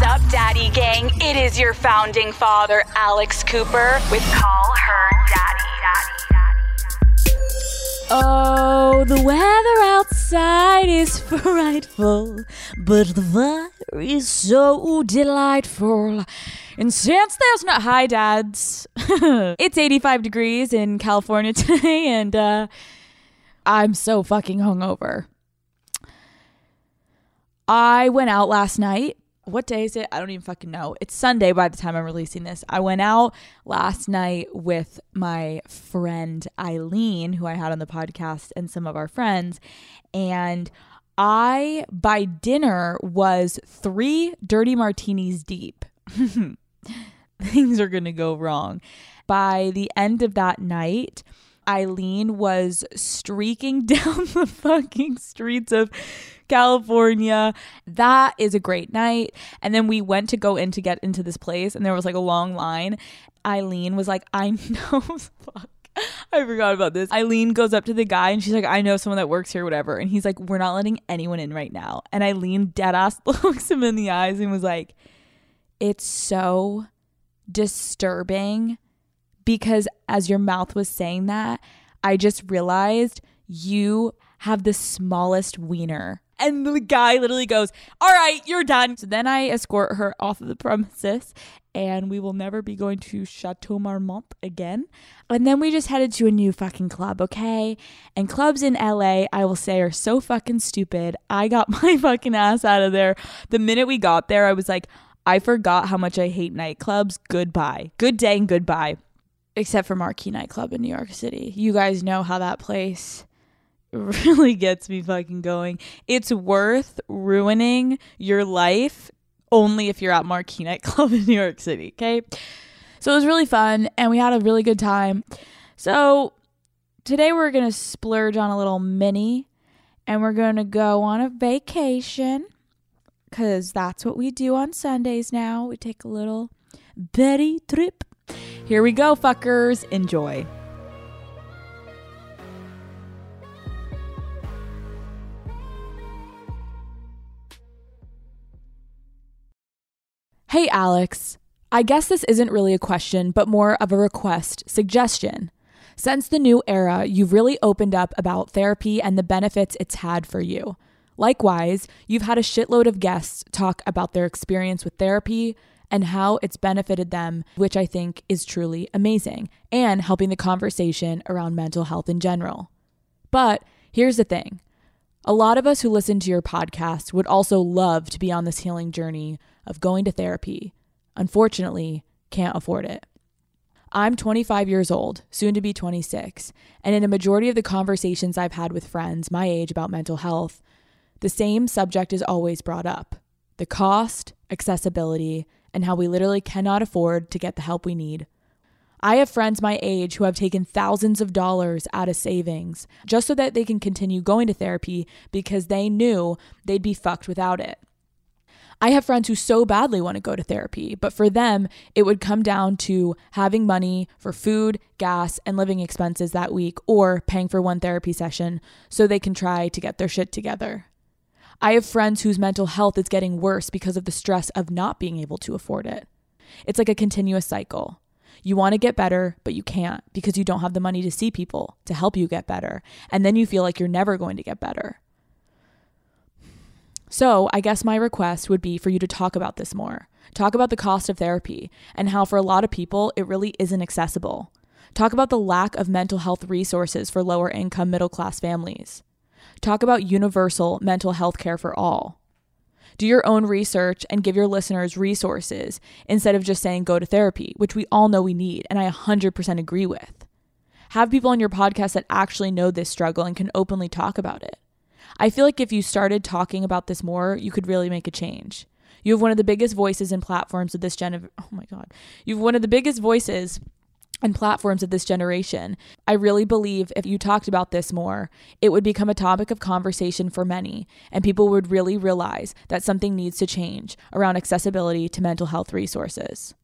What's up, Daddy Gang? It is your founding father, Alex Cooper, with Call Her Daddy. Daddy. Oh, the weather outside is frightful, but the weather is so delightful. And since there's not hi dads, it's 85 degrees in California today, and uh, I'm so fucking hungover. I went out last night. What day is it? I don't even fucking know. It's Sunday by the time I'm releasing this. I went out last night with my friend Eileen, who I had on the podcast, and some of our friends. And I, by dinner, was three dirty martinis deep. Things are going to go wrong. By the end of that night, Eileen was streaking down the fucking streets of California. That is a great night. And then we went to go in to get into this place, and there was like a long line. Eileen was like, I know. Fuck. I forgot about this. Eileen goes up to the guy and she's like, I know someone that works here, whatever. And he's like, We're not letting anyone in right now. And Eileen dead ass looks him in the eyes and was like, It's so disturbing because as your mouth was saying that, I just realized you have the smallest wiener. And the guy literally goes, All right, you're done. So then I escort her off of the premises, and we will never be going to Chateau Marmont again. And then we just headed to a new fucking club, okay? And clubs in LA, I will say, are so fucking stupid. I got my fucking ass out of there. The minute we got there, I was like, I forgot how much I hate nightclubs. Goodbye. Good day and goodbye except for Marquee Nightclub in New York City. You guys know how that place really gets me fucking going. It's worth ruining your life only if you're at Marquee Nightclub in New York City, okay? So it was really fun and we had a really good time. So today we're going to splurge on a little mini and we're going to go on a vacation cuz that's what we do on Sundays now. We take a little Betty trip here we go, fuckers. Enjoy. Hey, Alex. I guess this isn't really a question, but more of a request, suggestion. Since the new era, you've really opened up about therapy and the benefits it's had for you. Likewise, you've had a shitload of guests talk about their experience with therapy, and how it's benefited them, which I think is truly amazing, and helping the conversation around mental health in general. But here's the thing a lot of us who listen to your podcast would also love to be on this healing journey of going to therapy. Unfortunately, can't afford it. I'm 25 years old, soon to be 26, and in a majority of the conversations I've had with friends my age about mental health, the same subject is always brought up the cost, accessibility, and how we literally cannot afford to get the help we need. I have friends my age who have taken thousands of dollars out of savings just so that they can continue going to therapy because they knew they'd be fucked without it. I have friends who so badly want to go to therapy, but for them, it would come down to having money for food, gas, and living expenses that week or paying for one therapy session so they can try to get their shit together. I have friends whose mental health is getting worse because of the stress of not being able to afford it. It's like a continuous cycle. You want to get better, but you can't because you don't have the money to see people to help you get better. And then you feel like you're never going to get better. So, I guess my request would be for you to talk about this more. Talk about the cost of therapy and how, for a lot of people, it really isn't accessible. Talk about the lack of mental health resources for lower income middle class families. Talk about universal mental health care for all. Do your own research and give your listeners resources instead of just saying go to therapy, which we all know we need, and I 100% agree with. Have people on your podcast that actually know this struggle and can openly talk about it. I feel like if you started talking about this more, you could really make a change. You have one of the biggest voices and platforms of this gen of, oh my god. You have one of the biggest voices and platforms of this generation. I really believe if you talked about this more, it would become a topic of conversation for many, and people would really realize that something needs to change around accessibility to mental health resources.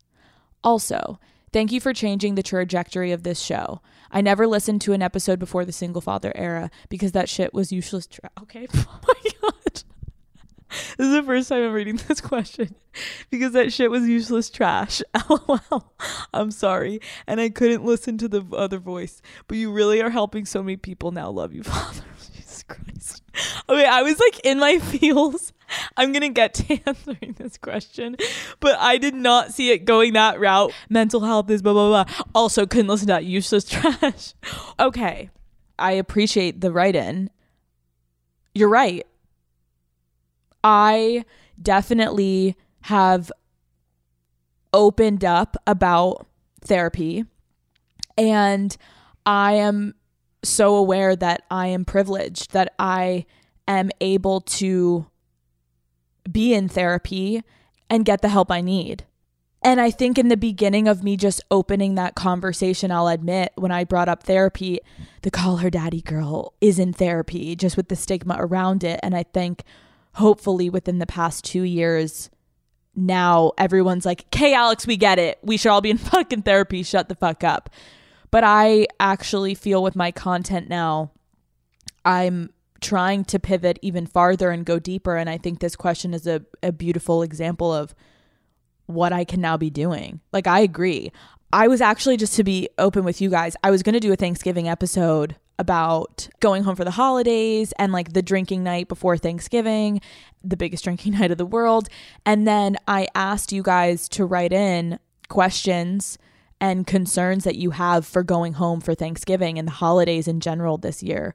Also, thank you for changing the trajectory of this show. I never listened to an episode before the single father era because that shit was useless. Tra- okay, oh my god. This is the first time I'm reading this question because that shit was useless trash. LOL. I'm sorry. And I couldn't listen to the other voice. But you really are helping so many people now. Love you, Father. Jesus Christ. Okay, I was like in my feels. I'm going to get to answering this question, but I did not see it going that route. Mental health is blah, blah, blah. Also, couldn't listen to that useless trash. Okay. I appreciate the write in. You're right. I definitely have opened up about therapy and I am so aware that I am privileged that I am able to be in therapy and get the help I need. And I think in the beginning of me just opening that conversation, I'll admit when I brought up therapy, the call her daddy girl is in therapy, just with the stigma around it. And I think hopefully within the past two years, now everyone's like, okay, Alex, we get it. We should all be in fucking therapy. Shut the fuck up. But I actually feel with my content now, I'm trying to pivot even farther and go deeper. And I think this question is a, a beautiful example of what I can now be doing. Like, I agree. I was actually, just to be open with you guys, I was going to do a Thanksgiving episode about going home for the holidays and like the drinking night before Thanksgiving, the biggest drinking night of the world. And then I asked you guys to write in questions and concerns that you have for going home for Thanksgiving and the holidays in general this year.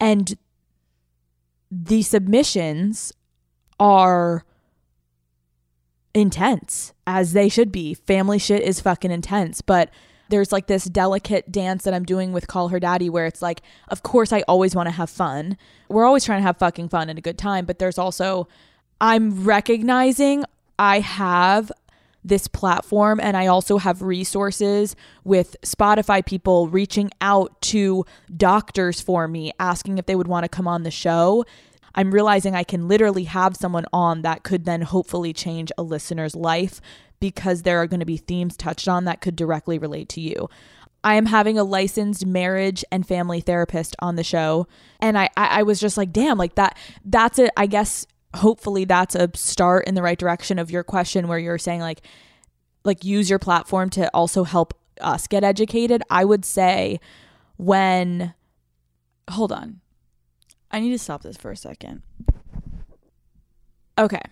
And the submissions are intense as they should be. Family shit is fucking intense, but there's like this delicate dance that I'm doing with Call Her Daddy where it's like, of course, I always want to have fun. We're always trying to have fucking fun and a good time, but there's also, I'm recognizing I have this platform and I also have resources with Spotify people reaching out to doctors for me, asking if they would want to come on the show I'm realizing I can literally have someone on that could then hopefully change a listener's life because there are going to be themes touched on that could directly relate to you. I am having a licensed marriage and family therapist on the show. And I, I, I was just like, damn, like that, that's it. I guess hopefully that's a start in the right direction of your question where you're saying like, like use your platform to also help us get educated. I would say when, hold on. I need to stop this for a second. Okay.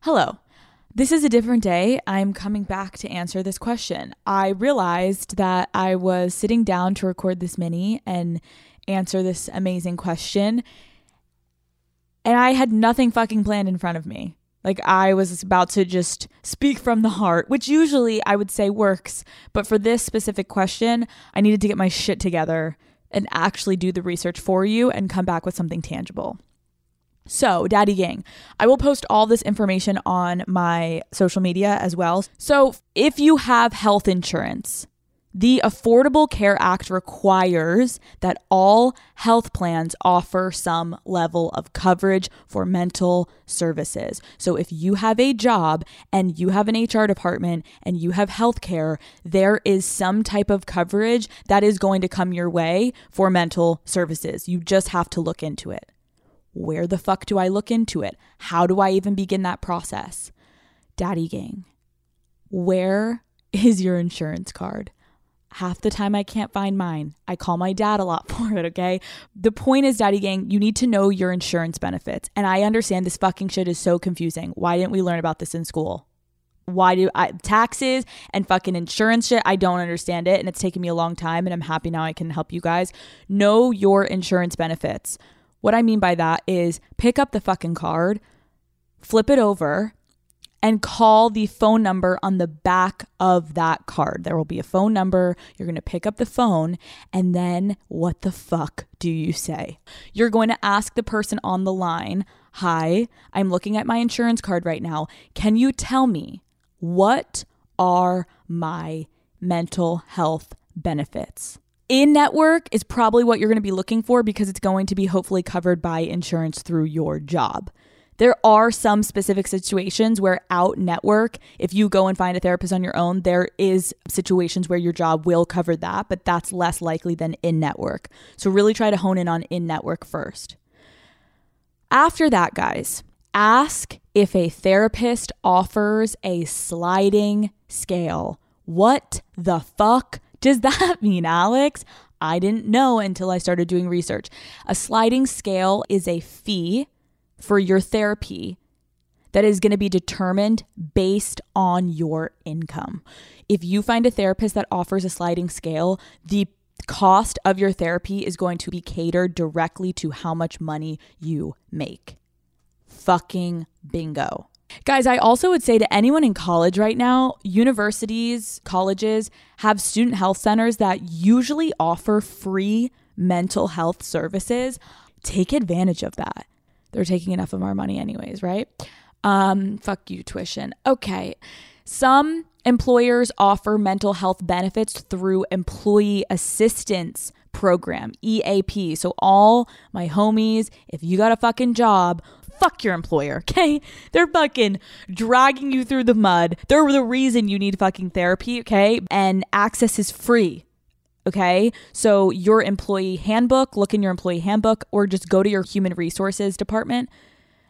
Hello. This is a different day. I'm coming back to answer this question. I realized that I was sitting down to record this mini and answer this amazing question, and I had nothing fucking planned in front of me. Like I was about to just speak from the heart, which usually I would say works, but for this specific question, I needed to get my shit together and actually do the research for you and come back with something tangible. So, Daddy Gang, I will post all this information on my social media as well. So, if you have health insurance, the Affordable Care Act requires that all health plans offer some level of coverage for mental services. So if you have a job and you have an HR department and you have health care, there is some type of coverage that is going to come your way for mental services. You just have to look into it. Where the fuck do I look into it? How do I even begin that process? Daddy Gang, where is your insurance card? Half the time I can't find mine. I call my dad a lot for it, okay? The point is, Daddy Gang, you need to know your insurance benefits. And I understand this fucking shit is so confusing. Why didn't we learn about this in school? Why do I taxes and fucking insurance shit? I don't understand it. And it's taken me a long time. And I'm happy now I can help you guys. Know your insurance benefits. What I mean by that is pick up the fucking card, flip it over, and call the phone number on the back of that card. There will be a phone number. You're going to pick up the phone, and then what the fuck do you say? You're going to ask the person on the line, Hi, I'm looking at my insurance card right now. Can you tell me what are my mental health benefits? In network is probably what you're going to be looking for because it's going to be hopefully covered by insurance through your job. There are some specific situations where out network, if you go and find a therapist on your own, there is situations where your job will cover that, but that's less likely than in network. So really try to hone in on in network first. After that, guys, Ask if a therapist offers a sliding scale. What the fuck does that mean, Alex? I didn't know until I started doing research. A sliding scale is a fee for your therapy that is going to be determined based on your income. If you find a therapist that offers a sliding scale, the cost of your therapy is going to be catered directly to how much money you make. Fucking bingo. Guys, I also would say to anyone in college right now, universities, colleges have student health centers that usually offer free mental health services. Take advantage of that. They're taking enough of our money, anyways, right? Um, fuck you, tuition. Okay. Some employers offer mental health benefits through employee assistance program, EAP. So all my homies, if you got a fucking job, fuck your employer, okay? They're fucking dragging you through the mud. They're the reason you need fucking therapy, okay? And access is free. Okay. So, your employee handbook, look in your employee handbook, or just go to your human resources department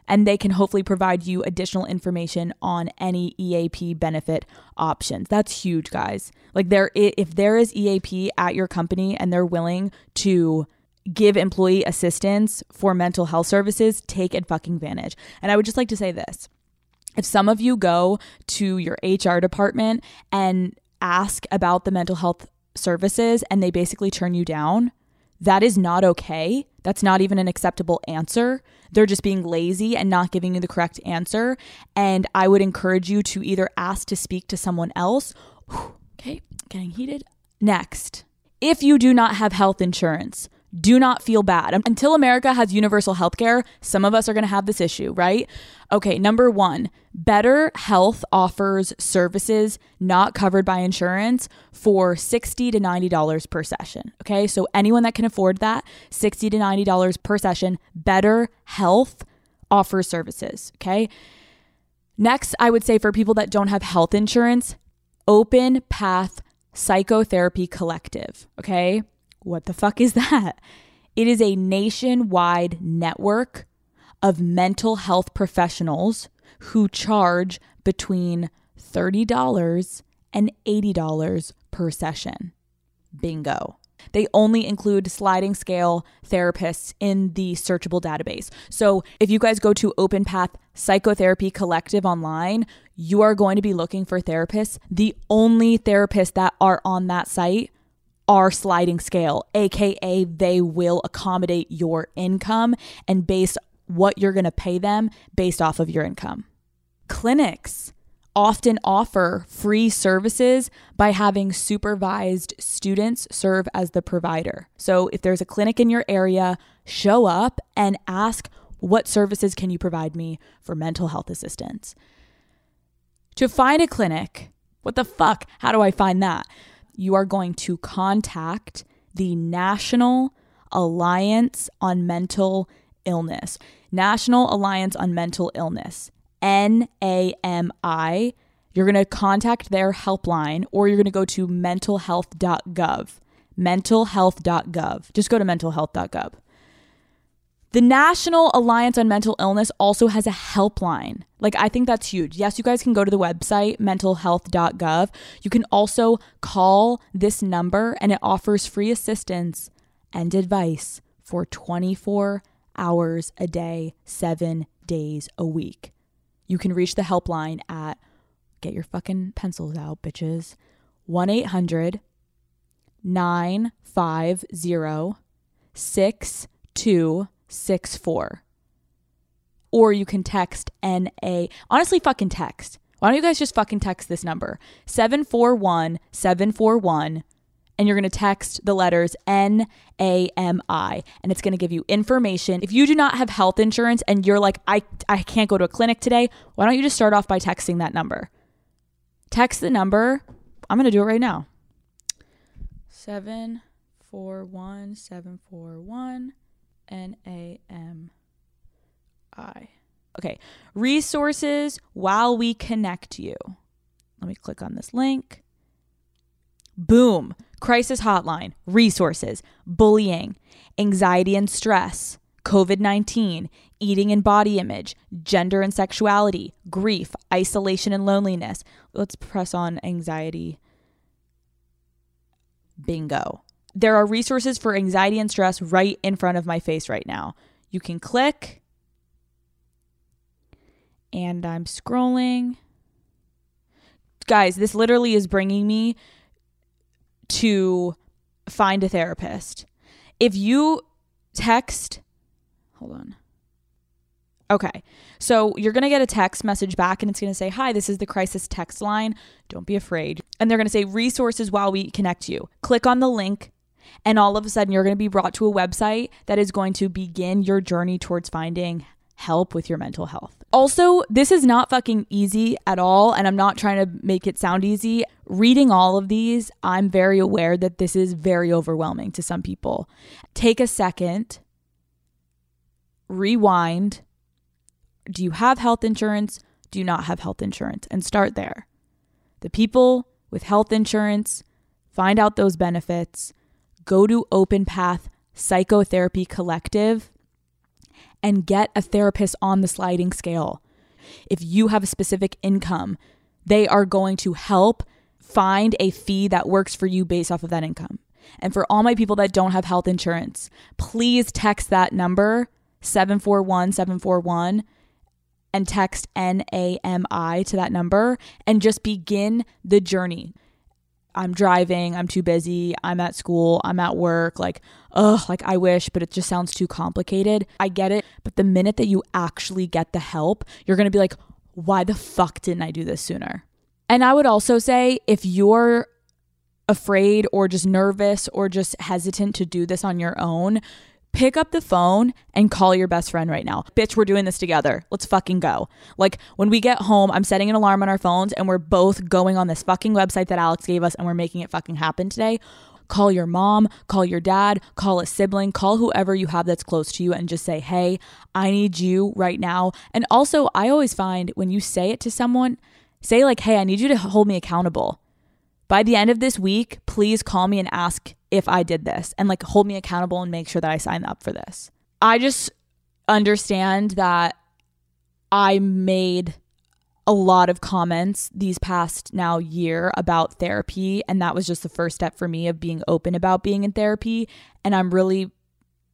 and they can hopefully provide you additional information on any EAP benefit options. That's huge, guys. Like there if there is EAP at your company and they're willing to give employee assistance for mental health services, take and fucking advantage. And I would just like to say this. If some of you go to your HR department and ask about the mental health services and they basically turn you down, that is not okay. That's not even an acceptable answer. They're just being lazy and not giving you the correct answer. And I would encourage you to either ask to speak to someone else. Okay, getting heated. Next, if you do not have health insurance, do not feel bad. Um, until America has universal health care, some of us are going to have this issue, right? Okay, number one, BetterHelp offers services not covered by insurance for 60 to $90 per session. Okay, so anyone that can afford that, 60 to $90 per session, Better Health offers services. Okay. Next, I would say for people that don't have health insurance, Open Path Psychotherapy Collective. Okay. What the fuck is that? It is a nationwide network of mental health professionals who charge between $30 and $80 per session. Bingo. They only include sliding scale therapists in the searchable database. So if you guys go to Open Path Psychotherapy Collective online, you are going to be looking for therapists. The only therapists that are on that site are sliding scale, aka they will accommodate your income and base what you're going to pay them based off of your income. Clinics often offer free services by having supervised students serve as the provider. So if there's a clinic in your area, show up and ask what services can you provide me for mental health assistance. To find a clinic, what the fuck? How do I find that? You are going to contact the National Alliance on Mental Illness. National Alliance on Mental Illness, NAMI. You're going to contact their helpline or you're going to go to mentalhealth.gov. Mentalhealth.gov. Just go to mentalhealth.gov. The National Alliance on Mental Illness also has a helpline. Like, I think that's huge. Yes, you guys can go to the website, mentalhealth.gov. You can also call this number, and it offers free assistance and advice for 24 hours a day, seven days a week. You can reach the helpline at, get your fucking pencils out, bitches, 1 800 950 62 six four. Or you can text NA. Honestly, fucking text. Why don't you guys just fucking text this number? 741 741 and you're going to text the letters N A M I and it's going to give you information. If you do not have health insurance and you're like I I can't go to a clinic today, why don't you just start off by texting that number? Text the number. I'm going to do it right now. 741 741 N A M I. Okay, resources while we connect you. Let me click on this link. Boom. Crisis hotline, resources, bullying, anxiety and stress, COVID 19, eating and body image, gender and sexuality, grief, isolation and loneliness. Let's press on anxiety. Bingo. There are resources for anxiety and stress right in front of my face right now. You can click, and I'm scrolling. Guys, this literally is bringing me to find a therapist. If you text, hold on. Okay. So you're going to get a text message back and it's going to say, Hi, this is the crisis text line. Don't be afraid. And they're going to say resources while we connect you. Click on the link. And all of a sudden, you're going to be brought to a website that is going to begin your journey towards finding help with your mental health. Also, this is not fucking easy at all, and I'm not trying to make it sound easy. Reading all of these, I'm very aware that this is very overwhelming to some people. Take a second, rewind. Do you have health insurance? Do you not have health insurance? And start there. The people with health insurance, find out those benefits, go to Open Path Psychotherapy Collective and get a therapist on the sliding scale. If you have a specific income, they are going to help find a fee that works for you based off of that income. And for all my people that don't have health insurance, please text that number 741 741 and text NAMI to that number and just begin the journey. I'm driving, I'm too busy, I'm at school, I'm at work, like, ugh, like I wish, but it just sounds too complicated. I get it. But the minute that you actually get the help, you're gonna be like, why the fuck didn't I do this sooner? And I would also say if you're afraid or just nervous or just hesitant to do this on your own, pick up the phone and call your best friend right now. Bitch, we're doing this together. Let's fucking go. Like when we get home, I'm setting an alarm on our phones and we're both going on this fucking website that Alex gave us and we're making it fucking happen today. Call your mom, call your dad, call a sibling, call whoever you have that's close to you and just say, hey, I need you right now. And also, I always find when you say it to someone, say, like, hey, I need you to hold me accountable. By the end of this week, please call me and ask if I did this and like hold me accountable and make sure that I sign up for this. I just understand that I made a lot of comments these past now year about therapy and that was just the first step for me of being open about being in therapy and I'm really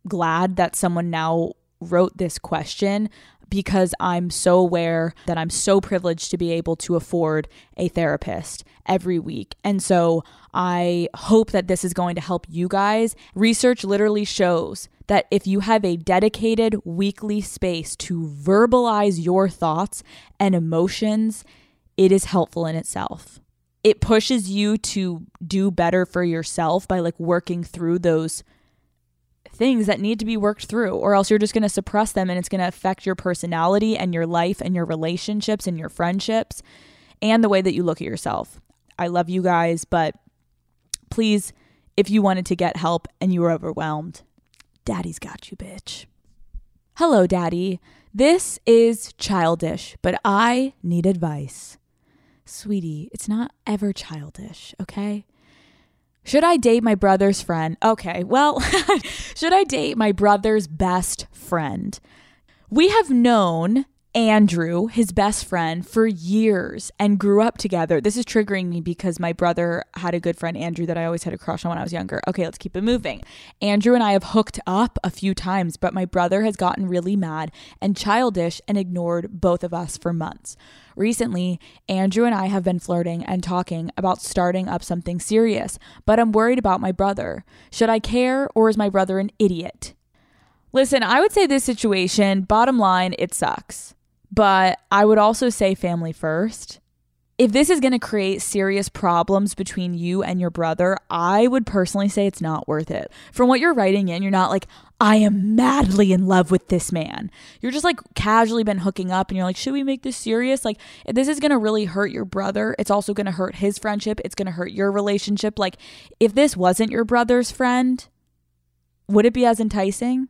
glad that someone now wrote this question because I'm so aware that I'm so privileged to be able to afford a therapist every week. And so I hope that this is going to help you guys. Research literally shows that if you have a dedicated weekly space to verbalize your thoughts and emotions, it is helpful in itself. It pushes you to do better for yourself by like working through those things that need to be worked through, or else you're just going to suppress them and it's going to affect your personality and your life and your relationships and your friendships and the way that you look at yourself. I love you guys, but please, if you wanted to get help and you were overwhelmed, daddy's got you, bitch. Hello, daddy. This is childish, but I need advice. Sweetie, it's not ever childish, okay? Should I date my brother's friend? Okay, well, should I date my brother's best friend? We have known Andrew, his best friend, for years and grew up together. This is triggering me because my brother had a good friend, Andrew, that I always had a crush on when I was younger. Okay, let's keep it moving. Andrew and I have hooked up a few times, but my brother has gotten really mad and childish and ignored both of us for months. Recently, Andrew and I have been flirting and talking about starting up something serious, but I'm worried about my brother. Should I care or is my brother an idiot? Listen, I would say this situation, bottom line, it sucks. But I would also say family first if this is going to create serious problems between you and your brother, I would personally say it's not worth it. From what you're writing in, you're not like, I am madly in love with this man. You're just like casually been hooking up and you're like, should we make this serious? Like, if this is going to really hurt your brother, it's also going to hurt his friendship. It's going to hurt your relationship. Like, if this wasn't your brother's friend, would it be as enticing?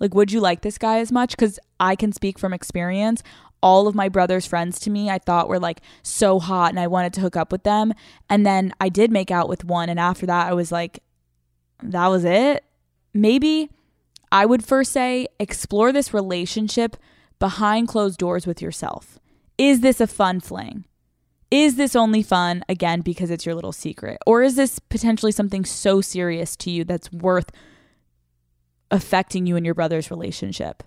Like, would you like this guy as much? Because I can speak from experience all of my brother's friends to me I thought were like so hot and I wanted to hook up with them. And then I did make out with one. And after that, I was like, that was it. Maybe I would first say explore this relationship behind closed doors with yourself. Is this a fun fling? Is this only fun, again, because it's your little secret? Or is this potentially something so serious to you that's worth affecting you and your brother's relationship?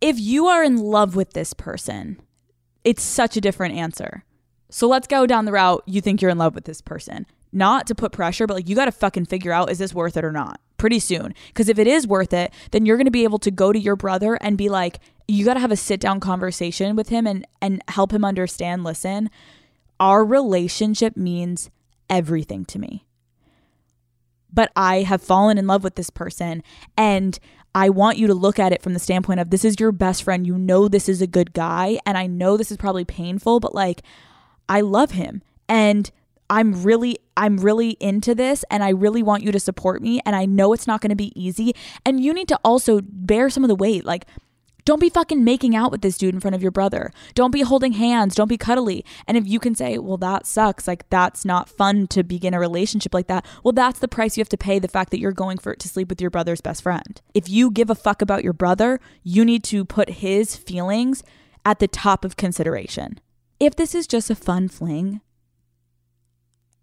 If you are in love with this person, it's such a different answer. So let's go down the route you think you're in love with this person. Not to put pressure, but like you got to fucking figure out is this worth it or not pretty soon. Because if it is worth it, then you're going to be able to go to your brother and be like, you got to have a sit down conversation with him and, and help him understand listen, our relationship means everything to me. But I have fallen in love with this person and I want you to look at it from the standpoint of this is your best friend. You know, this is a good guy. And I know this is probably painful, but like, I love him. And I'm really I'm really into this and I really want you to support me and I know it's not going to be easy and you need to also bear some of the weight like don't be fucking making out with this dude in front of your brother. Don't be holding hands. Don't be cuddly. And if you can say, well, that sucks, like that's not fun to begin a relationship like that, well, that's the price you have to pay the fact that you're going for it to sleep with your brother's best friend. If you give a fuck about your brother, you need to put his feelings at the top of consideration. If this is just a fun fling,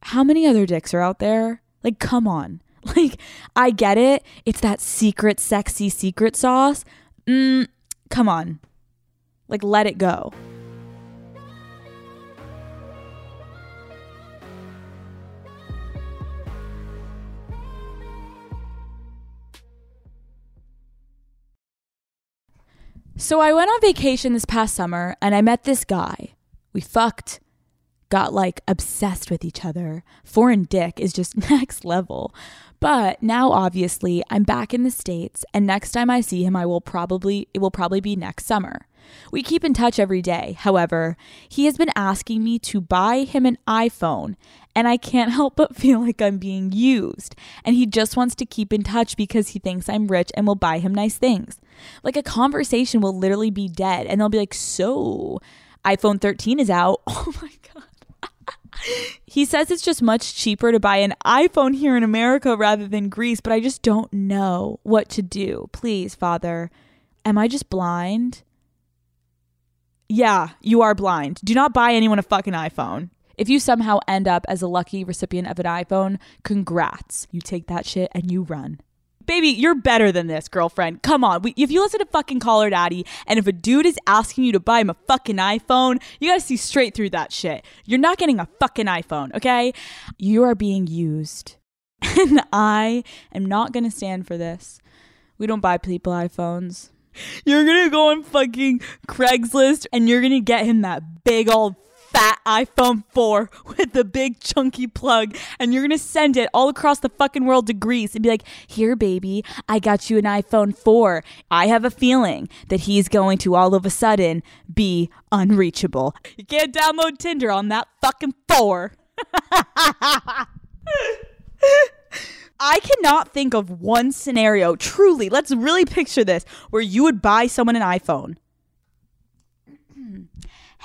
how many other dicks are out there? Like, come on. Like, I get it. It's that secret, sexy secret sauce. Mm, come on. Like, let it go. So I went on vacation this past summer and I met this guy. We fucked, got like obsessed with each other. Foreign dick is just next level. But now obviously I'm back in the States and next time I see him I will probably it will probably be next summer. We keep in touch every day. However, he has been asking me to buy him an iPhone, and I can't help but feel like I'm being used. And he just wants to keep in touch because he thinks I'm rich and will buy him nice things. Like a conversation will literally be dead, and they'll be like, So, iPhone 13 is out. Oh my God. He says it's just much cheaper to buy an iPhone here in America rather than Greece, but I just don't know what to do. Please, Father, am I just blind? Yeah, you are blind. Do not buy anyone a fucking iPhone. If you somehow end up as a lucky recipient of an iPhone, congrats. You take that shit and you run. Baby, you're better than this, girlfriend. Come on. We, if you listen to fucking Call Her Daddy, and if a dude is asking you to buy him a fucking iPhone, you gotta see straight through that shit. You're not getting a fucking iPhone, okay? You are being used. And I am not gonna stand for this. We don't buy people iPhones. You're gonna go on fucking Craigslist and you're gonna get him that big old fat iPhone 4 with the big chunky plug and you're gonna send it all across the fucking world to Greece and be like, Here, baby, I got you an iPhone 4. I have a feeling that he's going to all of a sudden be unreachable. You can't download Tinder on that fucking 4. I cannot think of one scenario, truly, let's really picture this, where you would buy someone an iPhone.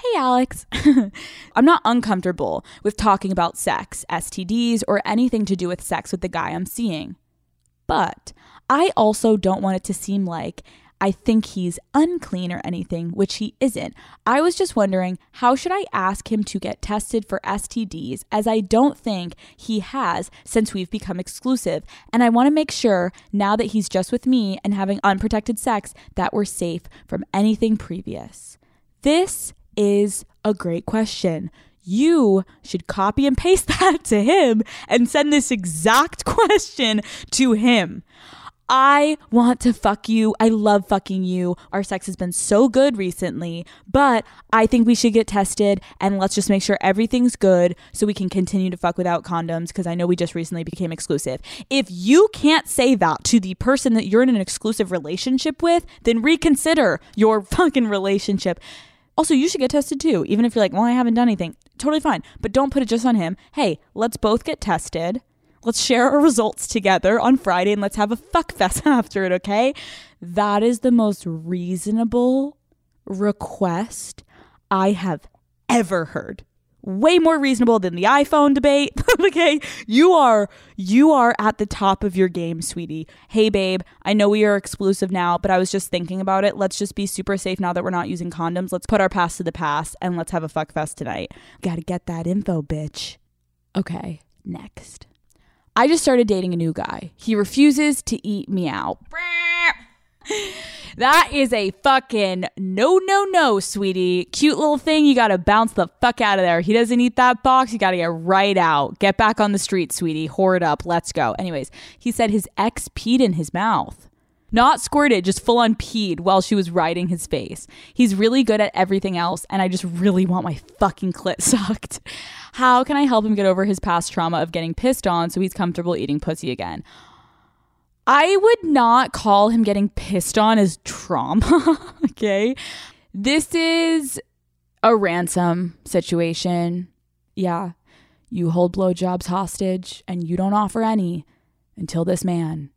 Hey, Alex. I'm not uncomfortable with talking about sex, STDs, or anything to do with sex with the guy I'm seeing. But I also don't want it to seem like I think he's unclean or anything, which he isn't. I was just wondering how should I ask him to get tested for STDs as I don't think he has since we've become exclusive. And I want to make sure now that he's just with me and having unprotected sex that we're safe from anything previous. This is a great question. You should copy and paste that to him and send this exact question to him. I want to fuck you. I love fucking you. Our sex has been so good recently, but I think we should get tested and let's just make sure everything's good so we can continue to fuck without condoms because I know we just recently became exclusive. If you can't say that to the person that you're in an exclusive relationship with, then reconsider your fucking relationship. Also, you should get tested too, even if you're like, well, I haven't done anything. Totally fine. But don't put it just on him. Hey, let's both get tested. Let's share our results together on Friday and let's have a fuck fest after it, okay? That is the most reasonable request I have ever heard way more reasonable than the iPhone debate. okay. You are you are at the top of your game, sweetie. Hey babe, I know we are exclusive now, but I was just thinking about it. Let's just be super safe now that we're not using condoms. Let's put our past to the past and let's have a fuck fest tonight. Gotta get that info, bitch. Okay, next. I just started dating a new guy. He refuses to eat me out. That is a fucking no, no, no, sweetie. Cute little thing. You got to bounce the fuck out of there. He doesn't eat that box. You got to get right out. Get back on the street, sweetie. Hoard up. Let's go. Anyways, he said his ex peed in his mouth. Not squirted, just full on peed while she was riding his face. He's really good at everything else, and I just really want my fucking clit sucked. How can I help him get over his past trauma of getting pissed on so he's comfortable eating pussy again? I would not call him getting pissed on as trauma. okay. This is a ransom situation. Yeah. You hold blowjobs hostage and you don't offer any until this man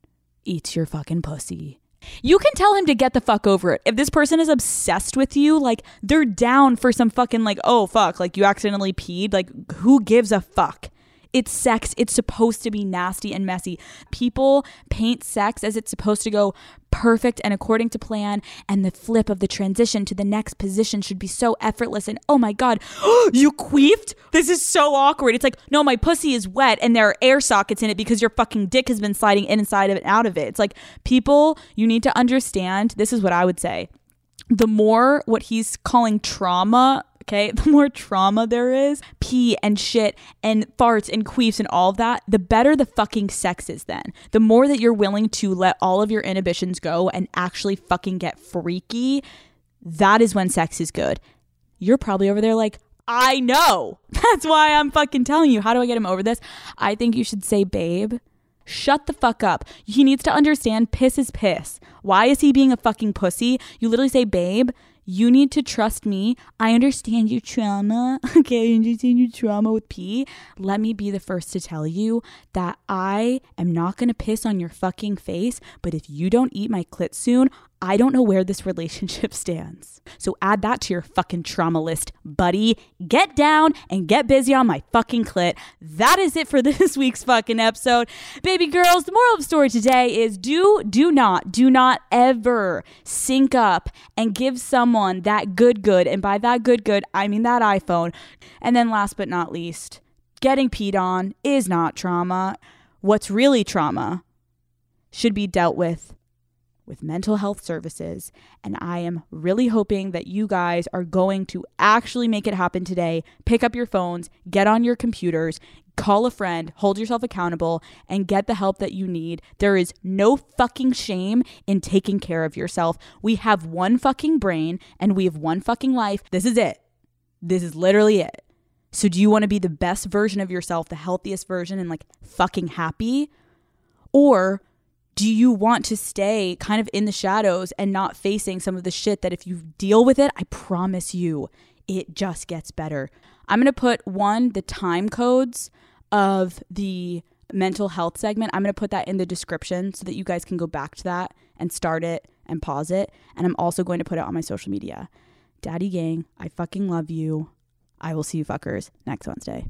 eats your fucking pussy. You can tell him to get the fuck over it. If this person is obsessed with you, like they're down for some fucking like, oh fuck, like you accidentally peed, like who gives a fuck? It's sex. It's supposed to be nasty and messy. People paint sex as it's supposed to go perfect and according to plan, and the flip of the transition to the next position should be so effortless. And oh my God, you queefed? This is so awkward. It's like, no, my pussy is wet and there are air sockets in it because your fucking dick has been sliding inside of it out of it. It's like, people, you need to understand this is what I would say. The more what he's calling trauma okay? The more trauma there is, pee and shit and farts and queefs and all of that, the better the fucking sex is then. The more that you're willing to let all of your inhibitions go and actually fucking get freaky, that is when sex is good. You're probably over there like, I know. That's why I'm fucking telling you. How do I get him over this? I think you should say, babe, shut the fuck up. He needs to understand piss is piss. Why is he being a fucking pussy? You literally say, babe, you need to trust me. I understand your trauma. Okay, I understand your trauma with pee. Let me be the first to tell you that I am not gonna piss on your fucking face, but if you don't eat my clit soon, I don't know where this relationship stands. So add that to your fucking trauma list, buddy. Get down and get busy on my fucking clit. That is it for this week's fucking episode. Baby girls, the moral of the story today is do, do not, do not ever sync up and give someone that good, good. And by that good, good, I mean that iPhone. And then last but not least, getting peed on is not trauma. What's really trauma should be dealt with with mental health services. And I am really hoping that you guys are going to actually make it happen today. Pick up your phones, get on your computers, call a friend, hold yourself accountable, and get the help that you need. There is no fucking shame in taking care of yourself. We have one fucking brain and we have one fucking life. This is it. This is literally it. So, do you want to be the best version of yourself, the healthiest version, and like fucking happy? Or do you want to stay kind of in the shadows and not facing some of the shit that if you deal with it, I promise you, it just gets better. I'm going to put one, the time codes of the mental health segment. I'm going to put that in the description so that you guys can go back to that and start it and pause it. And I'm also going to put it on my social media. Daddy Gang, I fucking love you. I will see you fuckers next Wednesday.